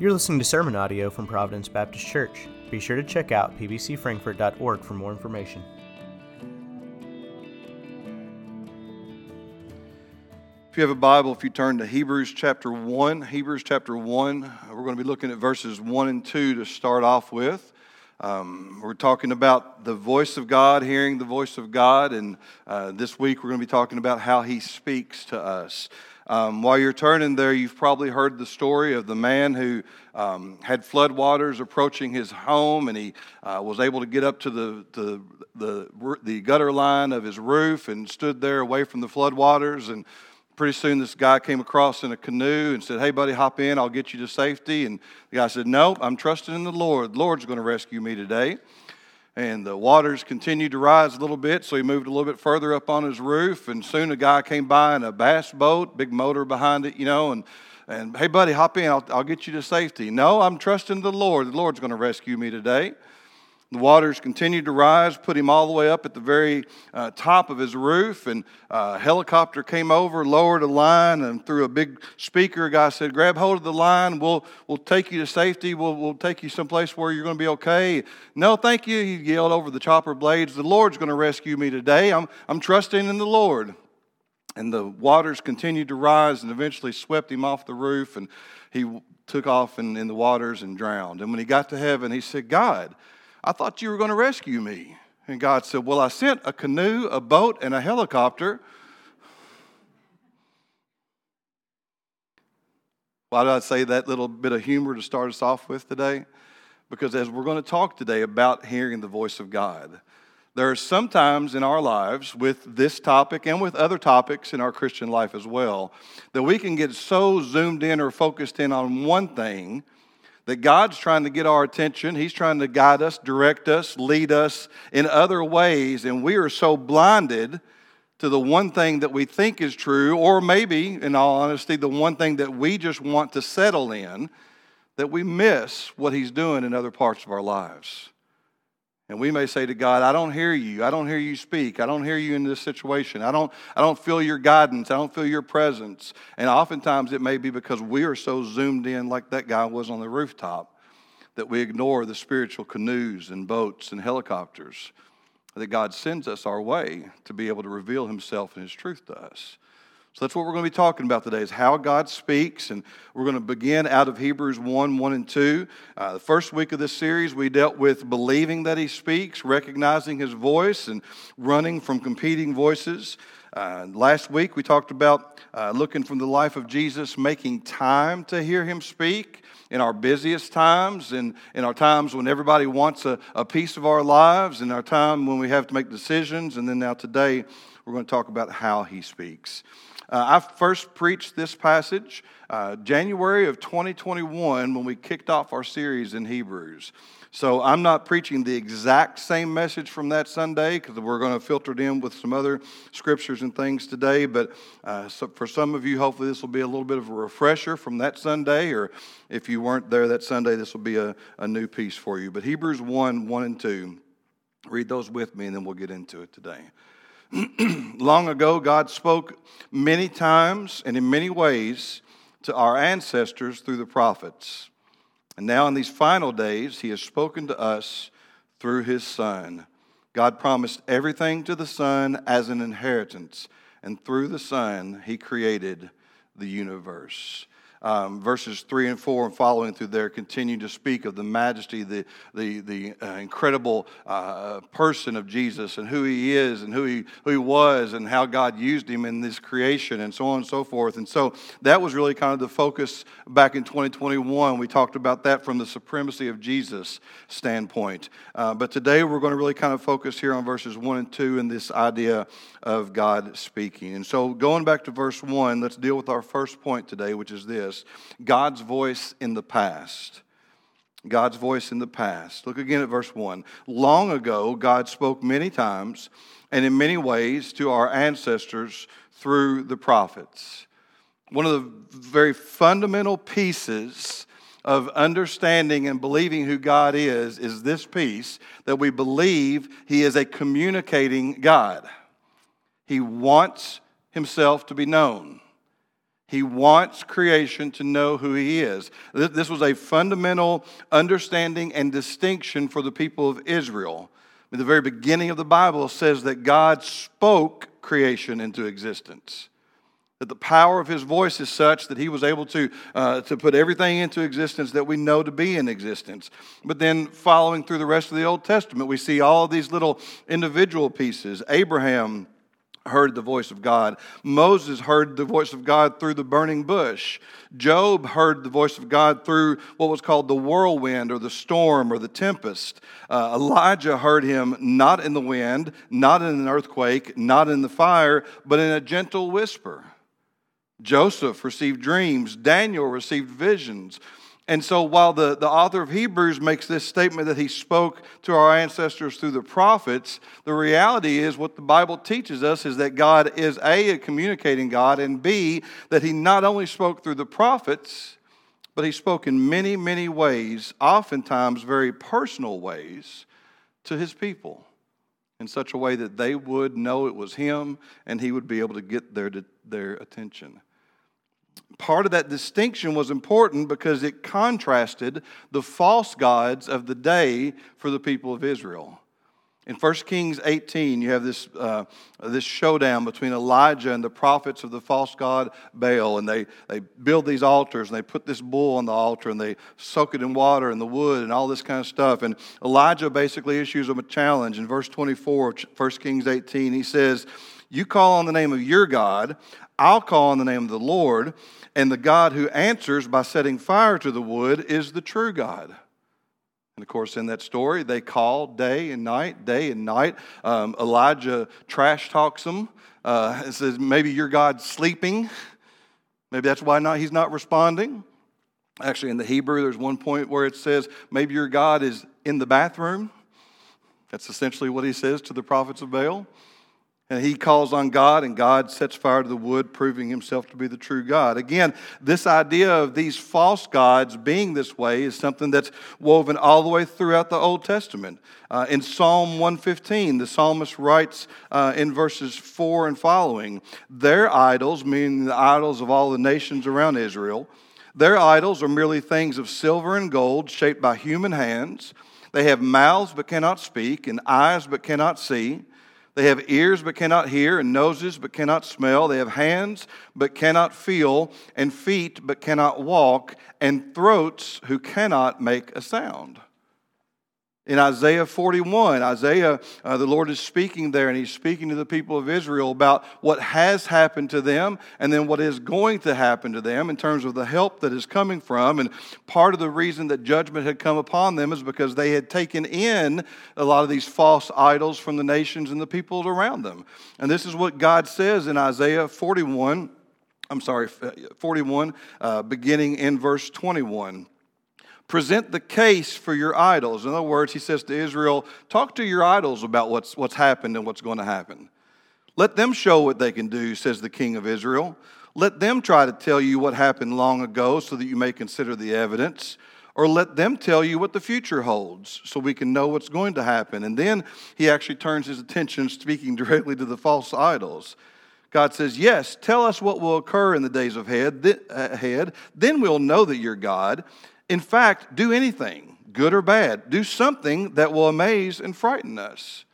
You're listening to sermon audio from Providence Baptist Church. Be sure to check out pbcfrankfort.org for more information. If you have a Bible, if you turn to Hebrews chapter 1, Hebrews chapter 1, we're going to be looking at verses 1 and 2 to start off with. Um, we're talking about the voice of God, hearing the voice of God, and uh, this week we're going to be talking about how He speaks to us. Um, while you're turning there, you've probably heard the story of the man who um, had floodwaters approaching his home, and he uh, was able to get up to the, the, the, the gutter line of his roof and stood there away from the floodwaters. And pretty soon, this guy came across in a canoe and said, Hey, buddy, hop in, I'll get you to safety. And the guy said, Nope, I'm trusting in the Lord. The Lord's going to rescue me today and the waters continued to rise a little bit, so he moved a little bit further up on his roof, and soon a guy came by in a bass boat, big motor behind it, you know, and and hey, buddy, hop in. I'll, I'll get you to safety. No, I'm trusting the Lord. The Lord's going to rescue me today. The waters continued to rise, put him all the way up at the very uh, top of his roof. And uh, a helicopter came over, lowered a line, and through a big speaker, a guy said, Grab hold of the line. We'll, we'll take you to safety. We'll, we'll take you someplace where you're going to be okay. No, thank you. He yelled over the chopper blades. The Lord's going to rescue me today. I'm, I'm trusting in the Lord. And the waters continued to rise and eventually swept him off the roof. And he took off in, in the waters and drowned. And when he got to heaven, he said, God, I thought you were going to rescue me. And God said, Well, I sent a canoe, a boat, and a helicopter. Why did I say that little bit of humor to start us off with today? Because as we're going to talk today about hearing the voice of God, there are sometimes in our lives with this topic and with other topics in our Christian life as well that we can get so zoomed in or focused in on one thing that God's trying to get our attention. He's trying to guide us, direct us, lead us in other ways, and we are so blinded to the one thing that we think is true, or maybe, in all honesty, the one thing that we just want to settle in, that we miss what He's doing in other parts of our lives. And we may say to God, I don't hear you. I don't hear you speak. I don't hear you in this situation. I don't, I don't feel your guidance. I don't feel your presence. And oftentimes it may be because we are so zoomed in, like that guy was on the rooftop, that we ignore the spiritual canoes and boats and helicopters that God sends us our way to be able to reveal himself and his truth to us. So that's what we're going to be talking about today is how God speaks. And we're going to begin out of Hebrews 1, 1 and 2. Uh, the first week of this series, we dealt with believing that he speaks, recognizing his voice, and running from competing voices. Uh, last week, we talked about uh, looking from the life of Jesus, making time to hear him speak in our busiest times, in, in our times when everybody wants a, a piece of our lives, in our time when we have to make decisions. And then now today, we're going to talk about how he speaks. Uh, I first preached this passage uh, January of 2021 when we kicked off our series in Hebrews. So I'm not preaching the exact same message from that Sunday because we're going to filter it in with some other scriptures and things today. But uh, so for some of you, hopefully this will be a little bit of a refresher from that Sunday. Or if you weren't there that Sunday, this will be a, a new piece for you. But Hebrews 1 1 and 2, read those with me and then we'll get into it today. Long ago, God spoke many times and in many ways to our ancestors through the prophets. And now, in these final days, He has spoken to us through His Son. God promised everything to the Son as an inheritance, and through the Son, He created the universe um, verses 3 and 4 and following through there continue to speak of the majesty, the, the, the uh, incredible uh, person of Jesus and who he is and who he, who he was and how God used him in this creation and so on and so forth. And so that was really kind of the focus back in 2021. We talked about that from the supremacy of Jesus standpoint. Uh, but today we're going to really kind of focus here on verses 1 and 2 and this idea of God speaking. And so going back to verse 1, let's deal with our first point today, which is this this God's voice in the past. God's voice in the past. Look again at verse 1. Long ago, God spoke many times and in many ways to our ancestors through the prophets. One of the very fundamental pieces of understanding and believing who God is is this piece that we believe He is a communicating God. He wants Himself to be known. He wants creation to know who He is. This was a fundamental understanding and distinction for the people of Israel. In the very beginning of the Bible says that God spoke creation into existence. That the power of his voice is such that he was able to, uh, to put everything into existence that we know to be in existence. But then, following through the rest of the Old Testament, we see all of these little individual pieces. Abraham heard the voice of God. Moses heard the voice of God through the burning bush. Job heard the voice of God through what was called the whirlwind or the storm or the tempest. Uh, Elijah heard him not in the wind, not in an earthquake, not in the fire, but in a gentle whisper. Joseph received dreams. Daniel received visions. And so, while the, the author of Hebrews makes this statement that he spoke to our ancestors through the prophets, the reality is what the Bible teaches us is that God is A, a communicating God, and B, that he not only spoke through the prophets, but he spoke in many, many ways, oftentimes very personal ways, to his people in such a way that they would know it was him and he would be able to get their, their attention part of that distinction was important because it contrasted the false gods of the day for the people of Israel. In 1 Kings 18, you have this, uh, this showdown between Elijah and the prophets of the false god Baal. And they, they build these altars and they put this bull on the altar and they soak it in water and the wood and all this kind of stuff. And Elijah basically issues them a challenge. In verse 24 1 Kings 18, he says, You call on the name of your God, I'll call on the name of the Lord. And the God who answers by setting fire to the wood is the true God. And of course, in that story, they call day and night, day and night. Um, Elijah trash talks them uh, and says, Maybe your God's sleeping. Maybe that's why not, he's not responding. Actually, in the Hebrew, there's one point where it says, Maybe your God is in the bathroom. That's essentially what he says to the prophets of Baal. And he calls on God, and God sets fire to the wood, proving himself to be the true God. Again, this idea of these false gods being this way is something that's woven all the way throughout the Old Testament. Uh, in Psalm 115, the psalmist writes uh, in verses 4 and following Their idols, meaning the idols of all the nations around Israel, their idols are merely things of silver and gold shaped by human hands. They have mouths but cannot speak, and eyes but cannot see. They have ears but cannot hear, and noses but cannot smell. They have hands but cannot feel, and feet but cannot walk, and throats who cannot make a sound. In Isaiah 41, Isaiah, uh, the Lord is speaking there, and he's speaking to the people of Israel about what has happened to them and then what is going to happen to them in terms of the help that is coming from. And part of the reason that judgment had come upon them is because they had taken in a lot of these false idols from the nations and the peoples around them. And this is what God says in Isaiah 41. I'm sorry, 41, uh, beginning in verse 21. Present the case for your idols. In other words, he says to Israel, talk to your idols about what's, what's happened and what's going to happen. Let them show what they can do, says the king of Israel. Let them try to tell you what happened long ago so that you may consider the evidence. Or let them tell you what the future holds so we can know what's going to happen. And then he actually turns his attention, speaking directly to the false idols. God says, Yes, tell us what will occur in the days ahead. Then we'll know that you're God in fact, do anything, good or bad. Do something that will amaze and frighten us.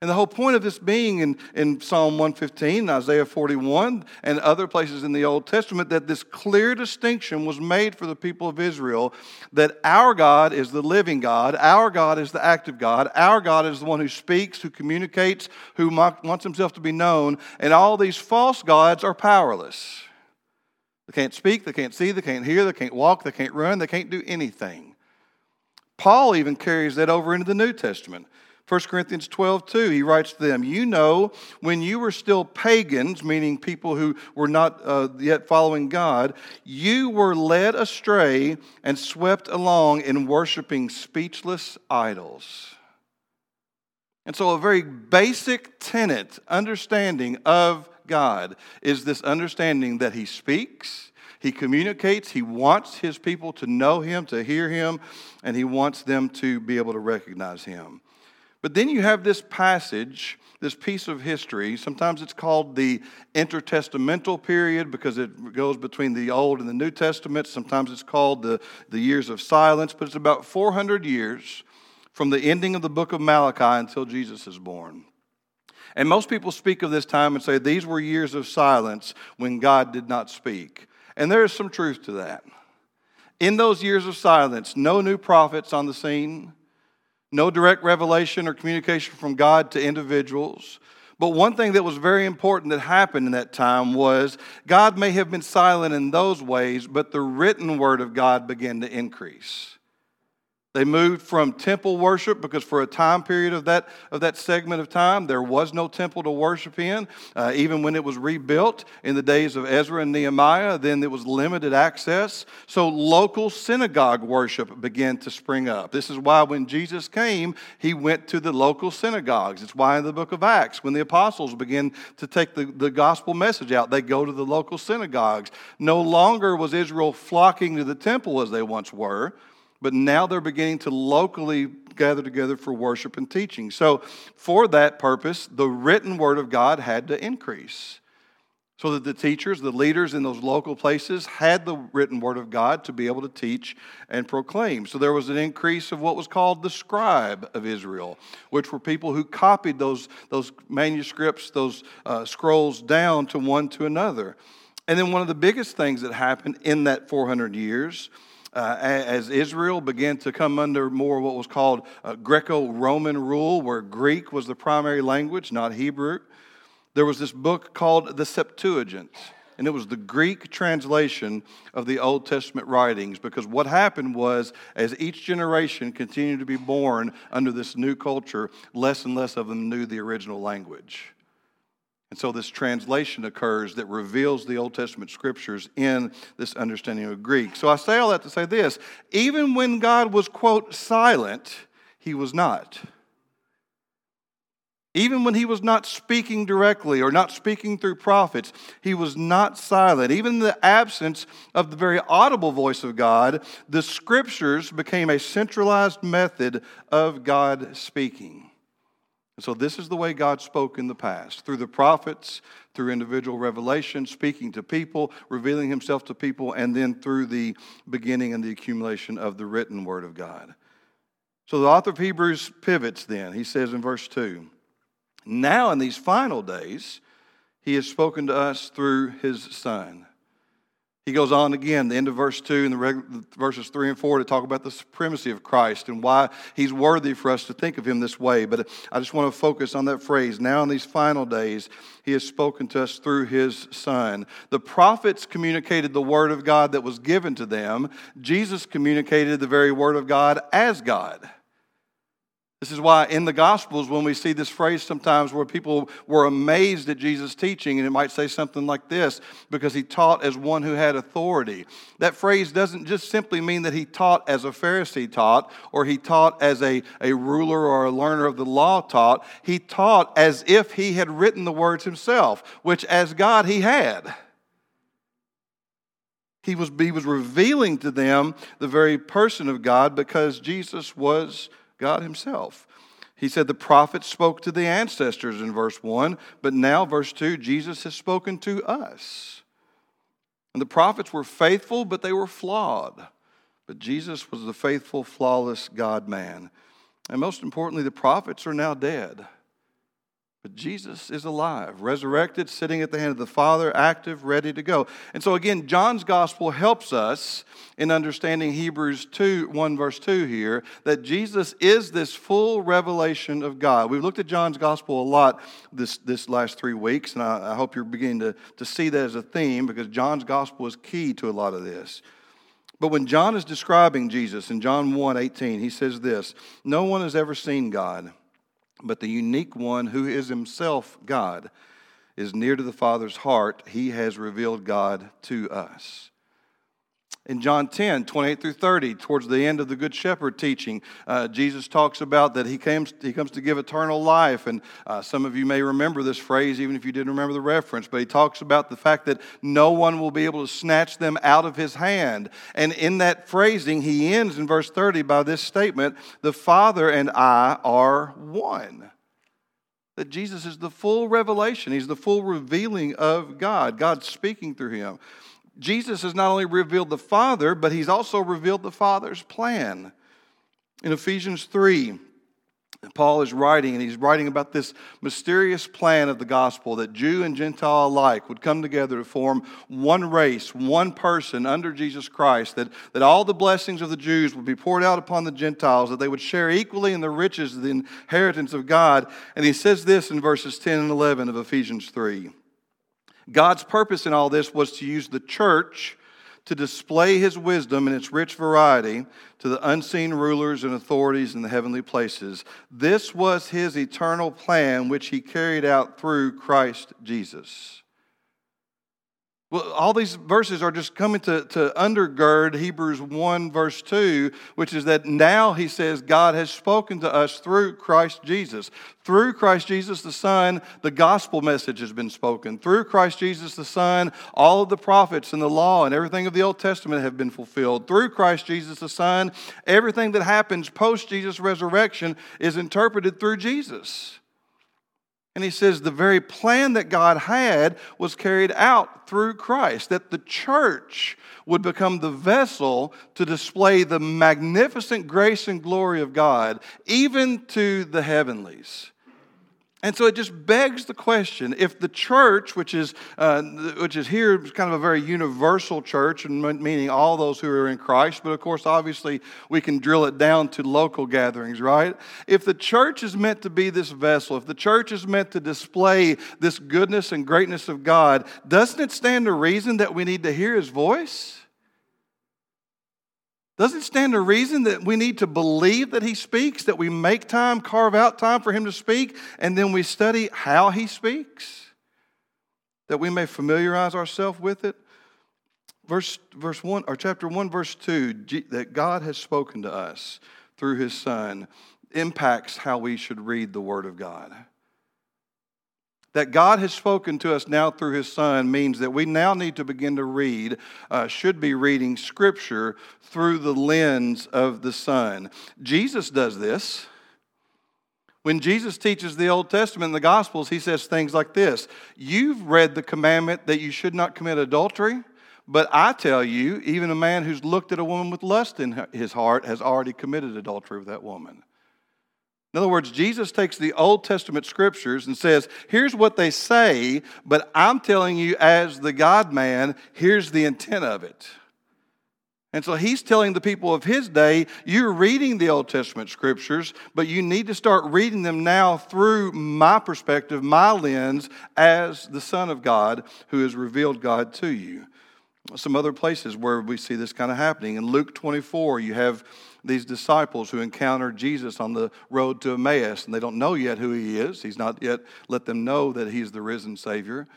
And the whole point of this being in, in Psalm 115, Isaiah 41, and other places in the Old Testament, that this clear distinction was made for the people of Israel that our God is the living God, our God is the active God, our God is the one who speaks, who communicates, who wants himself to be known, and all these false gods are powerless. They can't speak, they can't see, they can't hear, they can't walk, they can't run, they can't do anything. Paul even carries that over into the New Testament. 1 Corinthians 12, 2, he writes to them, You know, when you were still pagans, meaning people who were not uh, yet following God, you were led astray and swept along in worshiping speechless idols. And so, a very basic tenet, understanding of God is this understanding that He speaks, He communicates, He wants His people to know Him, to hear Him, and He wants them to be able to recognize Him. But then you have this passage, this piece of history. Sometimes it's called the intertestamental period because it goes between the Old and the New Testament. Sometimes it's called the, the years of silence, but it's about 400 years from the ending of the book of Malachi until Jesus is born. And most people speak of this time and say these were years of silence when God did not speak. And there is some truth to that. In those years of silence, no new prophets on the scene, no direct revelation or communication from God to individuals. But one thing that was very important that happened in that time was God may have been silent in those ways, but the written word of God began to increase. They moved from temple worship because for a time period of that, of that segment of time, there was no temple to worship in. Uh, even when it was rebuilt in the days of Ezra and Nehemiah, then there was limited access. So local synagogue worship began to spring up. This is why when Jesus came, he went to the local synagogues. It's why in the book of Acts, when the apostles begin to take the, the gospel message out, they go to the local synagogues. No longer was Israel flocking to the temple as they once were but now they're beginning to locally gather together for worship and teaching. So, for that purpose, the written word of God had to increase. So that the teachers, the leaders in those local places had the written word of God to be able to teach and proclaim. So there was an increase of what was called the scribe of Israel, which were people who copied those, those manuscripts, those uh, scrolls down to one to another. And then one of the biggest things that happened in that 400 years uh, as Israel began to come under more what was called uh, Greco Roman rule, where Greek was the primary language, not Hebrew, there was this book called the Septuagint. And it was the Greek translation of the Old Testament writings because what happened was, as each generation continued to be born under this new culture, less and less of them knew the original language. And so this translation occurs that reveals the Old Testament scriptures in this understanding of Greek. So I say all that to say this even when God was, quote, silent, he was not. Even when he was not speaking directly or not speaking through prophets, he was not silent. Even in the absence of the very audible voice of God, the scriptures became a centralized method of God speaking. And so, this is the way God spoke in the past through the prophets, through individual revelation, speaking to people, revealing himself to people, and then through the beginning and the accumulation of the written word of God. So, the author of Hebrews pivots then. He says in verse 2 Now, in these final days, he has spoken to us through his Son he goes on again, the end of verse 2 and the reg- verses 3 and 4 to talk about the supremacy of Christ and why he's worthy for us to think of him this way. But I just want to focus on that phrase. Now, in these final days, he has spoken to us through his Son. The prophets communicated the word of God that was given to them, Jesus communicated the very word of God as God. This is why in the Gospels, when we see this phrase sometimes where people were amazed at Jesus' teaching, and it might say something like this because he taught as one who had authority. That phrase doesn't just simply mean that he taught as a Pharisee taught, or he taught as a, a ruler or a learner of the law taught. He taught as if he had written the words himself, which as God he had. He was, he was revealing to them the very person of God because Jesus was God Himself. He said the prophets spoke to the ancestors in verse 1, but now, verse 2, Jesus has spoken to us. And the prophets were faithful, but they were flawed. But Jesus was the faithful, flawless God man. And most importantly, the prophets are now dead. But Jesus is alive, resurrected, sitting at the hand of the Father, active, ready to go. And so, again, John's gospel helps us in understanding Hebrews 2, 1 verse 2 here, that Jesus is this full revelation of God. We've looked at John's gospel a lot this, this last three weeks, and I, I hope you're beginning to, to see that as a theme because John's gospel is key to a lot of this. But when John is describing Jesus in John 1 18, he says this No one has ever seen God but the unique one who is himself God is near to the Father's heart. He has revealed God to us. In John 10, 28 through 30, towards the end of the Good Shepherd teaching, uh, Jesus talks about that he comes, he comes to give eternal life. And uh, some of you may remember this phrase, even if you didn't remember the reference, but he talks about the fact that no one will be able to snatch them out of his hand. And in that phrasing, he ends in verse 30 by this statement The Father and I are one that Jesus is the full revelation. He's the full revealing of God, God speaking through him. Jesus has not only revealed the Father, but he's also revealed the Father's plan. In Ephesians 3, Paul is writing, and he's writing about this mysterious plan of the gospel that Jew and Gentile alike would come together to form one race, one person under Jesus Christ, that, that all the blessings of the Jews would be poured out upon the Gentiles, that they would share equally in the riches of the inheritance of God. And he says this in verses 10 and 11 of Ephesians 3. God's purpose in all this was to use the church to display his wisdom in its rich variety to the unseen rulers and authorities in the heavenly places. This was his eternal plan, which he carried out through Christ Jesus. Well, all these verses are just coming to, to undergird Hebrews 1, verse 2, which is that now he says God has spoken to us through Christ Jesus. Through Christ Jesus the Son, the gospel message has been spoken. Through Christ Jesus the Son, all of the prophets and the law and everything of the Old Testament have been fulfilled. Through Christ Jesus the Son, everything that happens post Jesus' resurrection is interpreted through Jesus. And he says the very plan that God had was carried out through Christ, that the church would become the vessel to display the magnificent grace and glory of God, even to the heavenlies. And so it just begs the question if the church, which is, uh, which is here kind of a very universal church, and meaning all those who are in Christ, but of course, obviously, we can drill it down to local gatherings, right? If the church is meant to be this vessel, if the church is meant to display this goodness and greatness of God, doesn't it stand to reason that we need to hear his voice? Does it stand to reason that we need to believe that He speaks, that we make time, carve out time for Him to speak, and then we study how He speaks, that we may familiarize ourselves with it? Verse, verse 1, or chapter 1, verse 2, that God has spoken to us through His Son impacts how we should read the Word of God that God has spoken to us now through His Son means that we now need to begin to read, uh, should be reading Scripture through the lens of the Son. Jesus does this. When Jesus teaches the Old Testament in the Gospels, he says things like this You've read the commandment that you should not commit adultery, but I tell you, even a man who's looked at a woman with lust in his heart has already committed adultery with that woman. In other words, Jesus takes the Old Testament scriptures and says, here's what they say, but I'm telling you, as the God man, here's the intent of it. And so he's telling the people of his day, you're reading the Old Testament scriptures, but you need to start reading them now through my perspective, my lens, as the Son of God who has revealed God to you. Some other places where we see this kind of happening. In Luke 24, you have these disciples who encounter Jesus on the road to Emmaus, and they don't know yet who he is. He's not yet let them know that he's the risen Savior.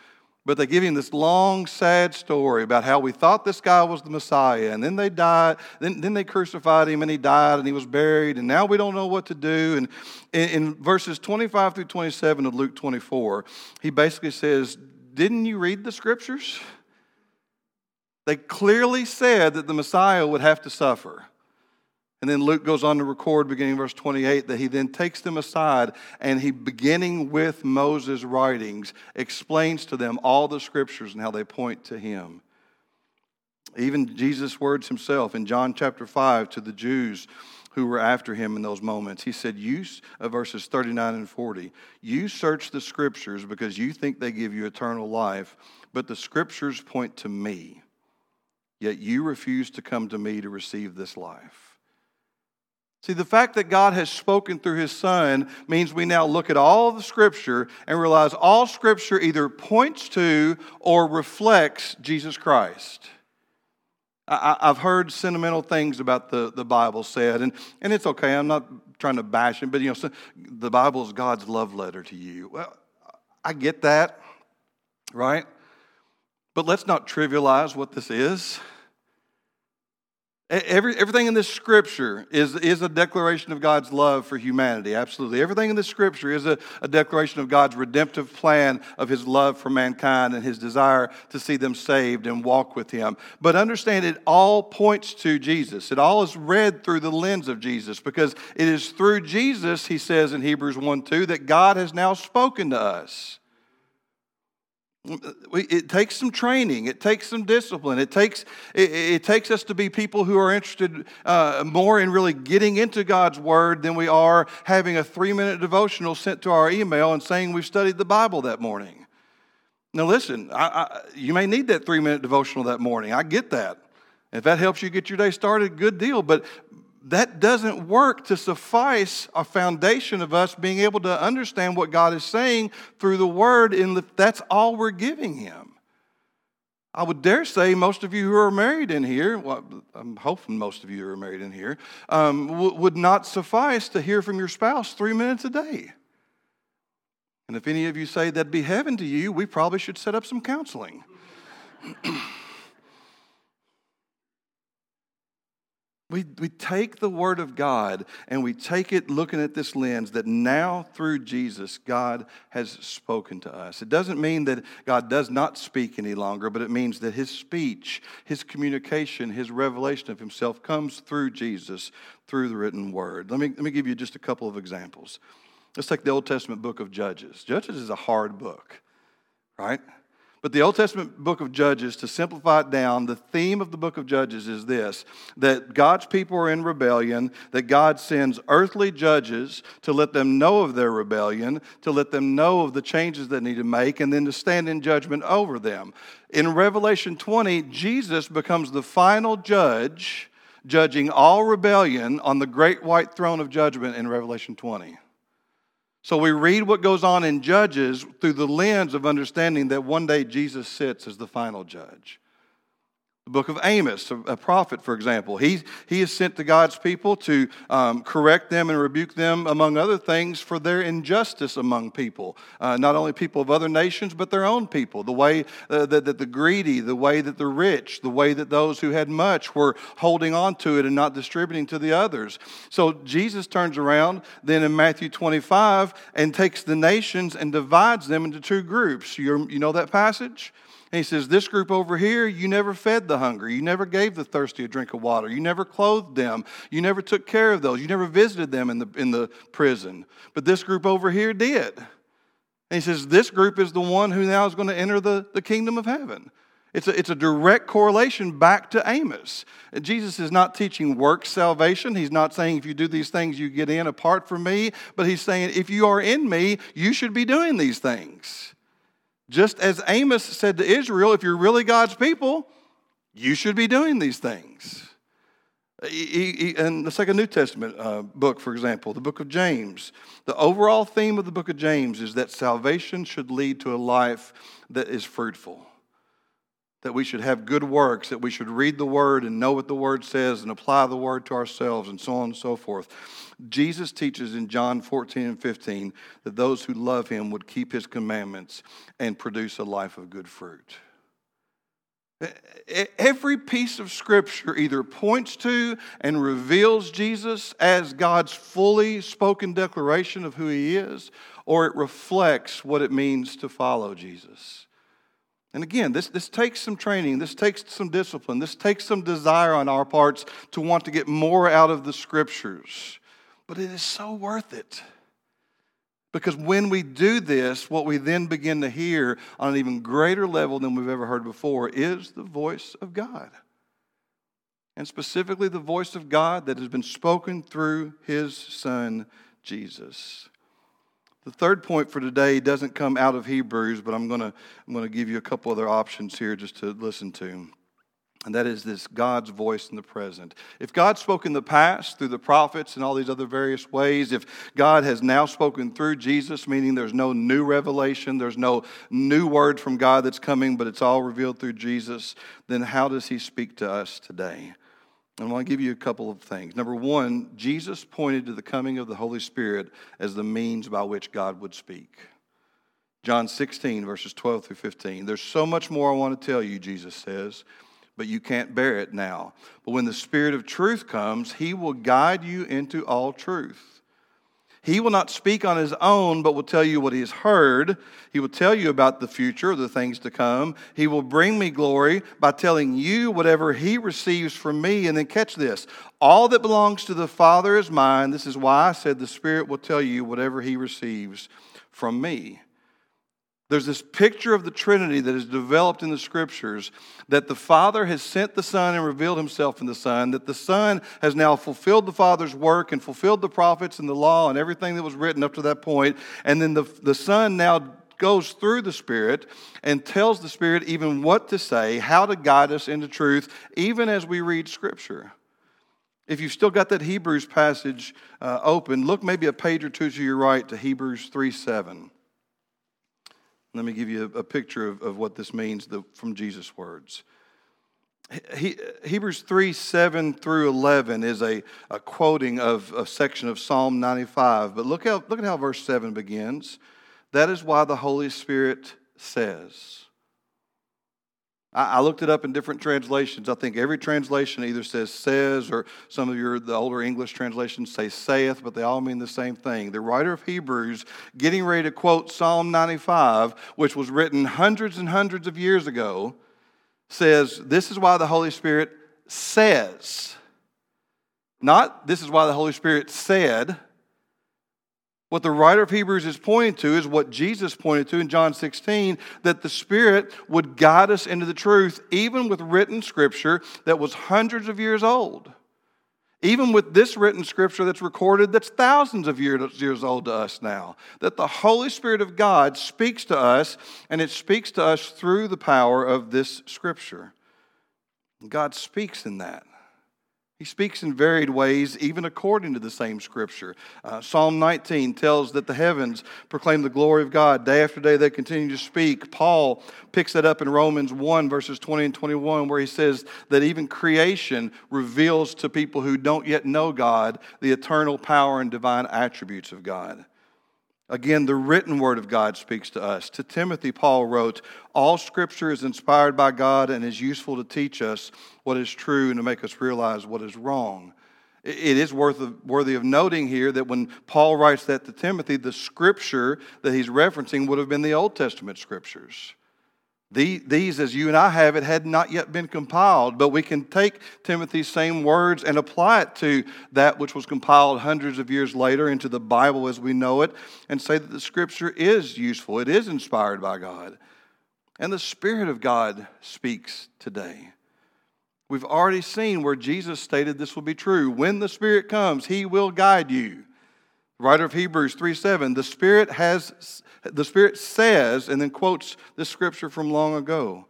But they give him this long, sad story about how we thought this guy was the Messiah, and then they died, then, then they crucified him, and he died, and he was buried, and now we don't know what to do. And in, in verses 25 through 27 of Luke 24, he basically says, Didn't you read the scriptures? They clearly said that the Messiah would have to suffer. And then Luke goes on to record, beginning verse 28, that he then takes them aside and he, beginning with Moses' writings, explains to them all the scriptures and how they point to him. Even Jesus' words himself in John chapter 5 to the Jews who were after him in those moments. He said, You, uh, verses 39 and 40, you search the scriptures because you think they give you eternal life, but the scriptures point to me. Yet you refuse to come to me to receive this life. See, the fact that God has spoken through his son means we now look at all the scripture and realize all scripture either points to or reflects Jesus Christ. I, have heard sentimental things about the, the Bible said, and, and it's okay. I'm not trying to bash it, but you know, the Bible is God's love letter to you. Well, I get that, right? But let's not trivialize what this is. Every, everything in this scripture is, is a declaration of God's love for humanity, absolutely. Everything in this scripture is a, a declaration of God's redemptive plan of his love for mankind and his desire to see them saved and walk with him. But understand, it all points to Jesus. It all is read through the lens of Jesus because it is through Jesus, he says in Hebrews 1 2, that God has now spoken to us. It takes some training. It takes some discipline. It takes, it, it takes us to be people who are interested uh, more in really getting into God's Word than we are having a three minute devotional sent to our email and saying we've studied the Bible that morning. Now, listen, I, I, you may need that three minute devotional that morning. I get that. If that helps you get your day started, good deal. But, that doesn't work to suffice a foundation of us being able to understand what God is saying through the Word, and that's all we're giving Him. I would dare say most of you who are married in here, well, I'm hoping most of you who are married in here, um, w- would not suffice to hear from your spouse three minutes a day. And if any of you say that'd be heaven to you, we probably should set up some counseling. We, we take the Word of God and we take it looking at this lens that now through Jesus, God has spoken to us. It doesn't mean that God does not speak any longer, but it means that His speech, His communication, His revelation of Himself comes through Jesus, through the written Word. Let me, let me give you just a couple of examples. Let's take the Old Testament book of Judges. Judges is a hard book, right? But the Old Testament book of Judges, to simplify it down, the theme of the book of Judges is this that God's people are in rebellion, that God sends earthly judges to let them know of their rebellion, to let them know of the changes they need to make, and then to stand in judgment over them. In Revelation 20, Jesus becomes the final judge, judging all rebellion on the great white throne of judgment in Revelation 20. So we read what goes on in Judges through the lens of understanding that one day Jesus sits as the final judge. The book of Amos, a prophet, for example, he, he is sent to God's people to um, correct them and rebuke them, among other things, for their injustice among people. Uh, not only people of other nations, but their own people. The way uh, that, that the greedy, the way that the rich, the way that those who had much were holding on to it and not distributing to the others. So Jesus turns around then in Matthew 25 and takes the nations and divides them into two groups. you you know that passage? And he says, This group over here, you never fed the hungry. You never gave the thirsty a drink of water. You never clothed them. You never took care of those. You never visited them in the, in the prison. But this group over here did. And he says, This group is the one who now is going to enter the, the kingdom of heaven. It's a, it's a direct correlation back to Amos. Jesus is not teaching work salvation. He's not saying if you do these things, you get in apart from me. But he's saying if you are in me, you should be doing these things. Just as Amos said to Israel, if you're really God's people, you should be doing these things. In the Second New Testament uh, book, for example, the book of James, the overall theme of the book of James is that salvation should lead to a life that is fruitful that we should have good works, that we should read the word and know what the word says and apply the word to ourselves, and so on and so forth. Jesus teaches in John 14 and 15 that those who love him would keep his commandments and produce a life of good fruit. Every piece of scripture either points to and reveals Jesus as God's fully spoken declaration of who he is, or it reflects what it means to follow Jesus. And again, this, this takes some training, this takes some discipline, this takes some desire on our parts to want to get more out of the scriptures. But it is so worth it. Because when we do this, what we then begin to hear on an even greater level than we've ever heard before is the voice of God. And specifically, the voice of God that has been spoken through his son, Jesus. The third point for today doesn't come out of Hebrews, but I'm going to I'm going to give you a couple other options here just to listen to. And that is this God's voice in the present. If God spoke in the past through the prophets and all these other various ways, if God has now spoken through Jesus, meaning there's no new revelation, there's no new word from God that's coming, but it's all revealed through Jesus, then how does He speak to us today? I want to give you a couple of things. Number one, Jesus pointed to the coming of the Holy Spirit as the means by which God would speak. John 16, verses 12 through 15. There's so much more I want to tell you, Jesus says, but you can't bear it now. But when the Spirit of truth comes, he will guide you into all truth. He will not speak on his own, but will tell you what he has heard. He will tell you about the future, the things to come. He will bring me glory by telling you whatever he receives from me. And then catch this all that belongs to the Father is mine. This is why I said the Spirit will tell you whatever he receives from me. There's this picture of the Trinity that is developed in the scriptures that the Father has sent the Son and revealed himself in the Son, that the Son has now fulfilled the Father's work and fulfilled the prophets and the law and everything that was written up to that point, and then the, the Son now goes through the Spirit and tells the Spirit even what to say, how to guide us into truth, even as we read Scripture. If you've still got that Hebrews passage uh, open, look maybe a page or two to your right to Hebrews 3 7. Let me give you a, picture of, of what this means the, from Jesus' words. He, Hebrews 3 7 through 11 is a, a quoting of a section of Psalm 95. But look, how, look at how verse 7 begins. That is why the Holy Spirit says. I, looked it up in different translations. I think every translation either says says, or some of your the older English translations say saith, but they all mean the same thing. The writer of Hebrews, getting ready to quote Psalm 95, which was written hundreds and hundreds of years ago, says, This is why the Holy Spirit says. Not this is why the Holy Spirit said, what the writer of Hebrews is pointing to is what Jesus pointed to in John 16 that the Spirit would guide us into the truth, even with written scripture that was hundreds of years old. Even with this written scripture that's recorded that's thousands of years old to us now. That the Holy Spirit of God speaks to us, and it speaks to us through the power of this scripture. God speaks in that. He speaks in varied ways, even according to the same scripture. Uh, Psalm 19 tells that the heavens proclaim the glory of God. Day after day, they continue to speak. Paul picks that up in Romans 1, verses 20 and 21, where he says that even creation reveals to people who don't yet know God the eternal power and divine attributes of God. Again, the written word of God speaks to us. To Timothy, Paul wrote, All scripture is inspired by God and is useful to teach us what is true and to make us realize what is wrong. It is worth of, worthy of noting here that when Paul writes that to Timothy, the scripture that he's referencing would have been the Old Testament scriptures. These, as you and I have it, had not yet been compiled, but we can take Timothy's same words and apply it to that which was compiled hundreds of years later into the Bible as we know it and say that the Scripture is useful, it is inspired by God. And the Spirit of God speaks today. We've already seen where Jesus stated this will be true. When the Spirit comes, He will guide you. The writer of Hebrews 3 7, the Spirit has the Spirit says, and then quotes this scripture from long ago.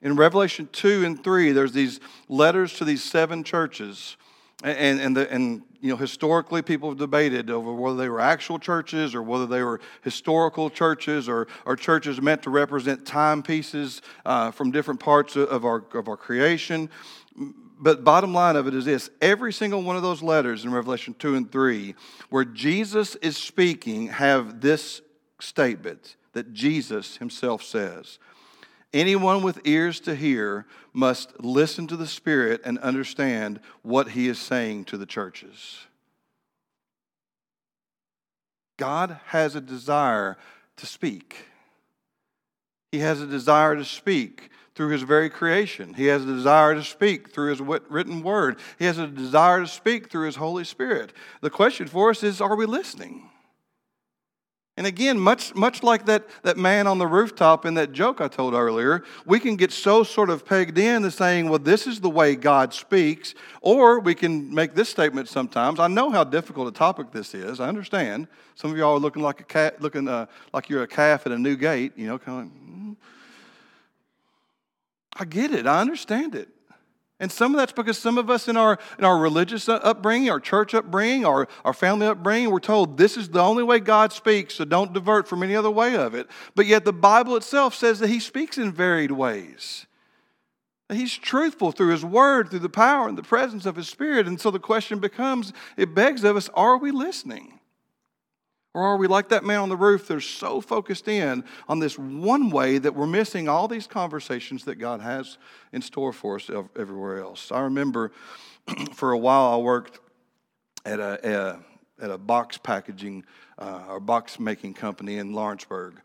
In Revelation 2 and 3, there's these letters to these seven churches. And, and, the, and you know, historically, people have debated over whether they were actual churches or whether they were historical churches or, or churches meant to represent timepieces uh, from different parts of our, of our creation. But bottom line of it is this every single one of those letters in Revelation 2 and 3, where Jesus is speaking, have this statement that Jesus himself says. Anyone with ears to hear must listen to the Spirit and understand what he is saying to the churches. God has a desire to speak. He has a desire to speak through his very creation. He has a desire to speak through his written word. He has a desire to speak through his Holy Spirit. The question for us is are we listening? And again, much, much like that, that man on the rooftop in that joke I told earlier, we can get so sort of pegged in to saying, well, this is the way God speaks. Or we can make this statement sometimes. I know how difficult a topic this is. I understand. Some of y'all are looking like a cat, looking uh, like you're a calf at a new gate, you know, kind of. I get it. I understand it. And some of that's because some of us in our, in our religious upbringing, our church upbringing, our, our family upbringing, we're told this is the only way God speaks, so don't divert from any other way of it. But yet the Bible itself says that He speaks in varied ways. He's truthful through His Word, through the power and the presence of His Spirit. And so the question becomes it begs of us are we listening? Or are we like that man on the roof that's so focused in on this one way that we're missing all these conversations that God has in store for us everywhere else? I remember for a while I worked at a, a at a box packaging uh, or box making company in Lawrenceburg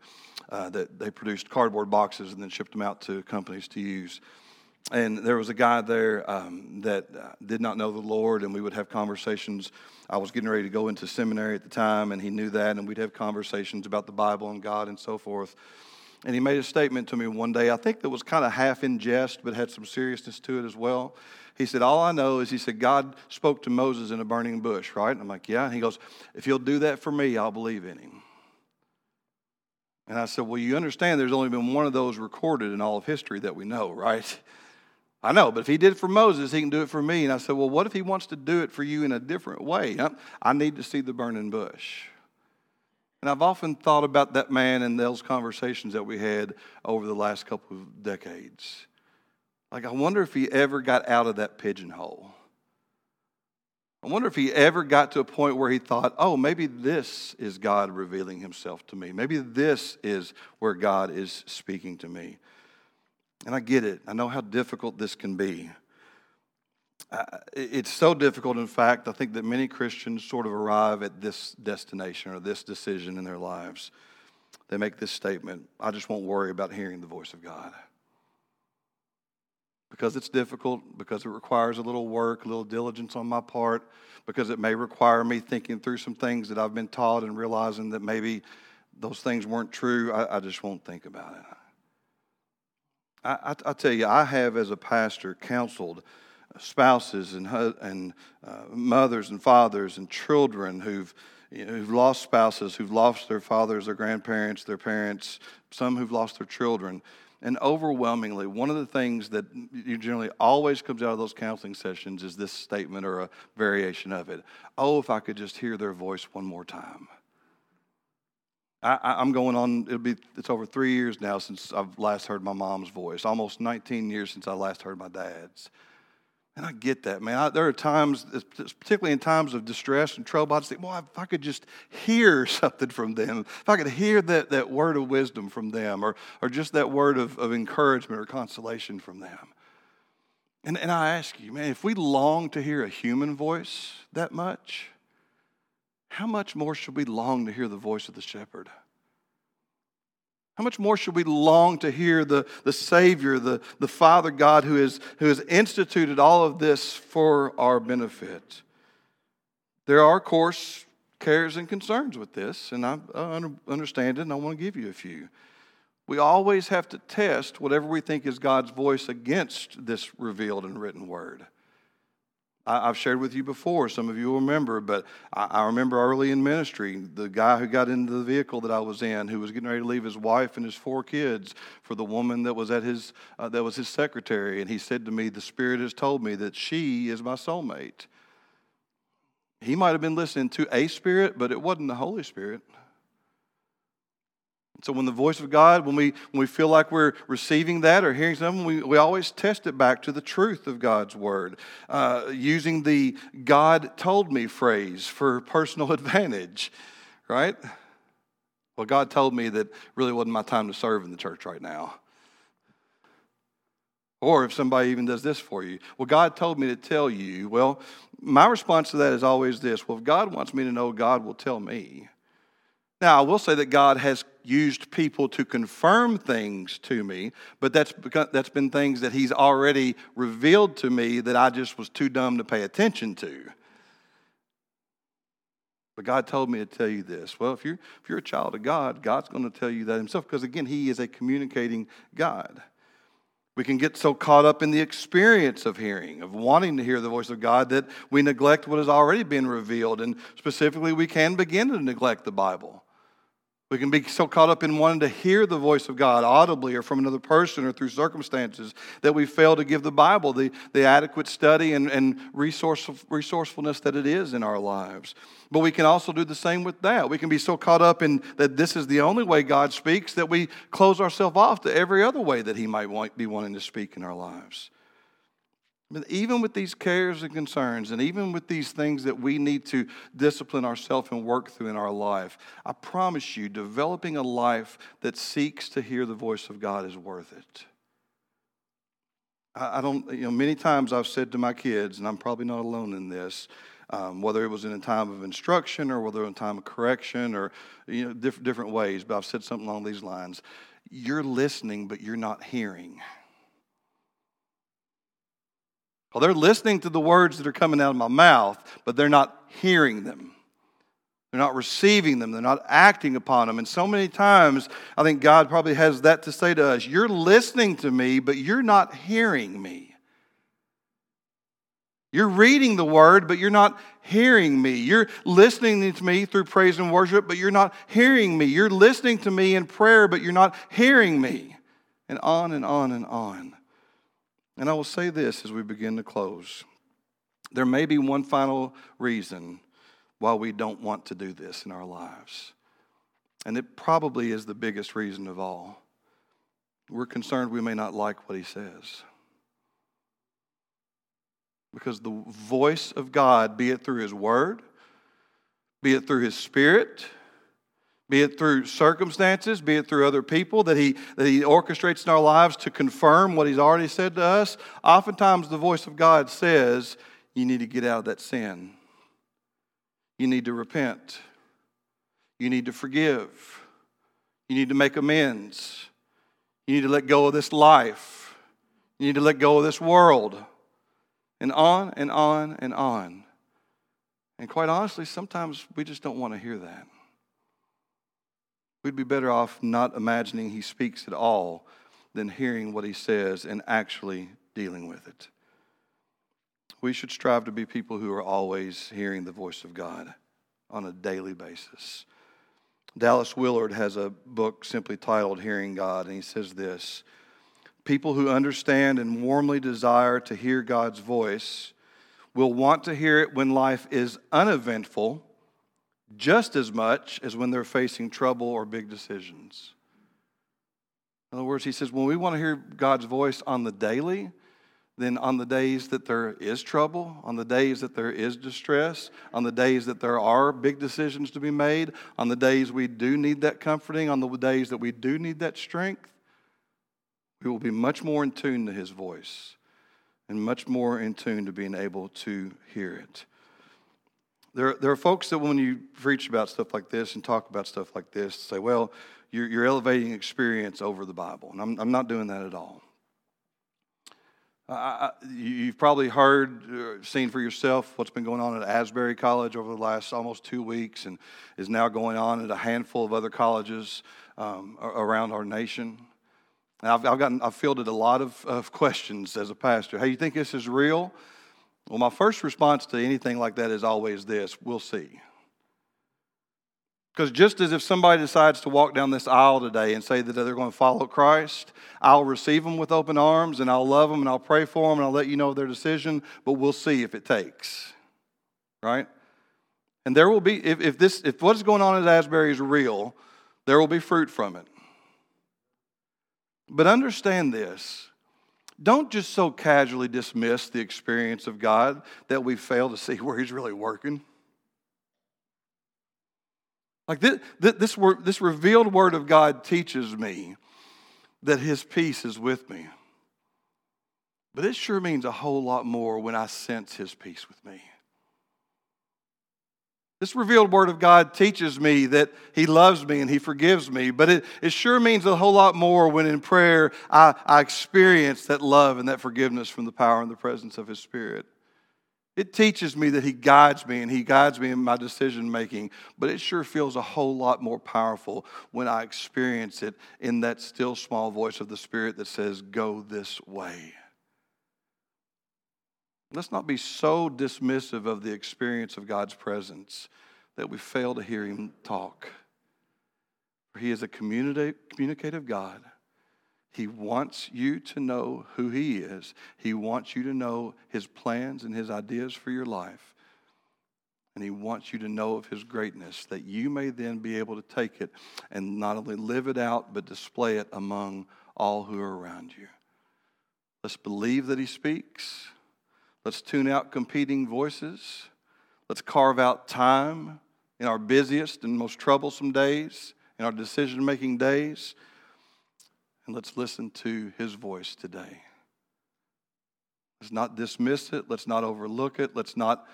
uh, that they produced cardboard boxes and then shipped them out to companies to use. And there was a guy there um, that uh, did not know the Lord, and we would have conversations. I was getting ready to go into seminary at the time, and he knew that, and we'd have conversations about the Bible and God and so forth. And he made a statement to me one day, I think that was kind of half in jest, but had some seriousness to it as well. He said, All I know is, he said, God spoke to Moses in a burning bush, right? And I'm like, Yeah. And he goes, If you'll do that for me, I'll believe in him. And I said, Well, you understand there's only been one of those recorded in all of history that we know, right? I know, but if he did it for Moses, he can do it for me. And I said, Well, what if he wants to do it for you in a different way? I need to see the burning bush. And I've often thought about that man and those conversations that we had over the last couple of decades. Like, I wonder if he ever got out of that pigeonhole. I wonder if he ever got to a point where he thought, oh, maybe this is God revealing himself to me. Maybe this is where God is speaking to me. And I get it. I know how difficult this can be. It's so difficult, in fact, I think that many Christians sort of arrive at this destination or this decision in their lives. They make this statement I just won't worry about hearing the voice of God because it's difficult, because it requires a little work, a little diligence on my part, because it may require me thinking through some things that I've been taught and realizing that maybe those things weren't true, I, I just won't think about it. I, I, I, tell you, I have as a pastor counseled spouses and, and uh, mothers and fathers and children who've, you know, who've lost spouses, who've lost their fathers, their grandparents, their parents, some who've lost their children. And overwhelmingly, one of the things that generally always comes out of those counseling sessions is this statement or a variation of it. Oh, if I could just hear their voice one more time. I, am going on, it'll be, it's over three years now since I've last heard my mom's voice, almost 19 years since I last heard my dad's. And I get that, man. I, there are times, particularly in times of distress and trouble, I just think, well, if I could just hear something from them, if I could hear that, that word of wisdom from them, or, or just that word of, of encouragement or consolation from them. And, and I ask you, man, if we long to hear a human voice that much, how much more should we long to hear the voice of the shepherd? How much more should we long to hear the, the Savior, the, the Father God who, is, who has instituted all of this for our benefit? There are, of course, cares and concerns with this, and I, understand it, and I want to give you a few. We always have to test whatever we think is God's voice against this revealed and written word. I, have shared with you before, some of you will remember, but I, I, remember early in ministry, the guy who got into the vehicle that I was in, who was getting ready to leave his wife and his four kids for the woman that was at his uh, that was his secretary, and he said to me, "The Spirit has told me that she is my soulmate." He might have been listening to a spirit, but it wasn't the Holy Spirit. So when the voice of God, when we, when we feel like we're receiving that or hearing something, we, we always test it back to the truth of God's word, uh, using the God told me phrase for personal advantage, right? Well, God told me that really wasn't my time to serve in the church right now. Or if somebody even does this for you, well, God told me to tell you. Well, my response to that is always this well, if God wants me to know, God will tell me. Now, I will say that God has used people to confirm things to me, but that's, that's been things that He's already revealed to me that I just was too dumb to pay attention to. But God told me to tell you this. Well, if you're, if you're a child of God, God's going to tell you that Himself because, again, He is a communicating God. We can get so caught up in the experience of hearing, of wanting to hear the voice of God, that we neglect what has already been revealed. And specifically, we can begin to neglect the Bible. We can be so caught up in wanting to hear the voice of God audibly or from another person or through circumstances that we fail to give the Bible the, the adequate study and, and resourceful, resourcefulness that it is in our lives. But we can also do the same with that. We can be so caught up in that this is the only way God speaks that we close ourselves off to every other way that He might want, be wanting to speak in our lives. But even with these cares and concerns, and even with these things that we need to discipline ourselves and work through in our life, I promise you, developing a life that seeks to hear the voice of God is worth it. I, don't, you know, many times I've said to my kids, and I'm probably not alone in this, um, whether it was in a time of instruction or whether in a time of correction or you know diff- different ways, but I've said something along these lines. You're listening, but you're not hearing. Well, they're listening to the words that are coming out of my mouth, but they're not hearing them. They're not receiving them. They're not acting upon them. And so many times, I think God probably has that to say to us You're listening to me, but you're not hearing me. You're reading the word, but you're not hearing me. You're listening to me through praise and worship, but you're not hearing me. You're listening to me in prayer, but you're not hearing me. And on and on and on. And I will say this as we begin to close. There may be one final reason why we don't want to do this in our lives. And it probably is the biggest reason of all. We're concerned we may not like what he says. Because the voice of God, be it through his word, be it through his spirit, be it through circumstances, be it through other people that he, that he orchestrates in our lives to confirm what he's already said to us. Oftentimes, the voice of God says, You need to get out of that sin. You need to repent. You need to forgive. You need to make amends. You need to let go of this life. You need to let go of this world. And on and on and on. And quite honestly, sometimes we just don't want to hear that. We'd be better off not imagining he speaks at all than hearing what he says and actually dealing with it. We should strive to be people who are always hearing the voice of God on a daily basis. Dallas Willard has a book simply titled Hearing God, and he says this People who understand and warmly desire to hear God's voice will want to hear it when life is uneventful just as much as when they're facing trouble or big decisions. In other words, he says, when we want to hear God's voice on the daily, then on the days that there is trouble, on the days that there is distress, on the days that there are big decisions to be made, on the days we do need that comforting, on the days that we do need that strength, we will be much more in tune to his voice and much more in tune to being able to hear it. There, there are folks that when you preach about stuff like this and talk about stuff like this, say, well, you're, you're elevating experience over the Bible. And I'm, I'm not doing that at all. You've probably heard, uh, seen for yourself what's been going on at Asbury College over the last almost two weeks and is now going on at a handful of other colleges um, around our nation. And I've, I've, gotten, I've fielded a lot of, of questions as a pastor. Hey, you think this is real? Well, my first response to anything like that is always this we'll see. Because just as if somebody decides to walk down this aisle today and say that they're going to follow Christ, I'll receive them with open arms and I'll love them and I'll pray for them and I'll let you know their decision, but we'll see if it takes. Right? And there will be, if, if this, if what's going on at Asbury is real, there will be fruit from it. But understand this don't just so casually dismiss the experience of God that we fail to see where He's really working. Like this, this, this revealed word of God teaches me that His peace is with me. But it sure means a whole lot more when I sense His peace with me. This revealed word of God teaches me that He loves me and He forgives me, but it, it sure means a whole lot more when in prayer I, I experience that love and that forgiveness from the power and the presence of His Spirit. It teaches me that He guides me and He guides me in my decision making, but it sure feels a whole lot more powerful when I experience it in that still small voice of the Spirit that says, Go this way. Let's not be so dismissive of the experience of God's presence that we fail to hear Him talk. For He is a communicative God. He wants you to know who He is, He wants you to know His plans and His ideas for your life. And He wants you to know of His greatness, that you may then be able to take it and not only live it out, but display it among all who are around you. Let's believe that He speaks. Let's tune out competing voices. Let's carve out time in our busiest and most troublesome days, in our decision making days, and let's listen to his voice today. Let's not dismiss it. Let's not overlook it. Let's not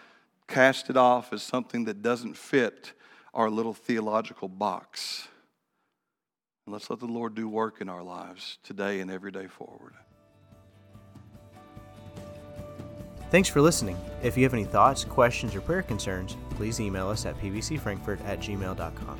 cast it off as something that doesn't fit our little theological box. And let's let the Lord do work in our lives today and every day forward. Thanks for listening. If you have any thoughts, questions, or prayer concerns, please email us at pbcfrankfort at gmail.com.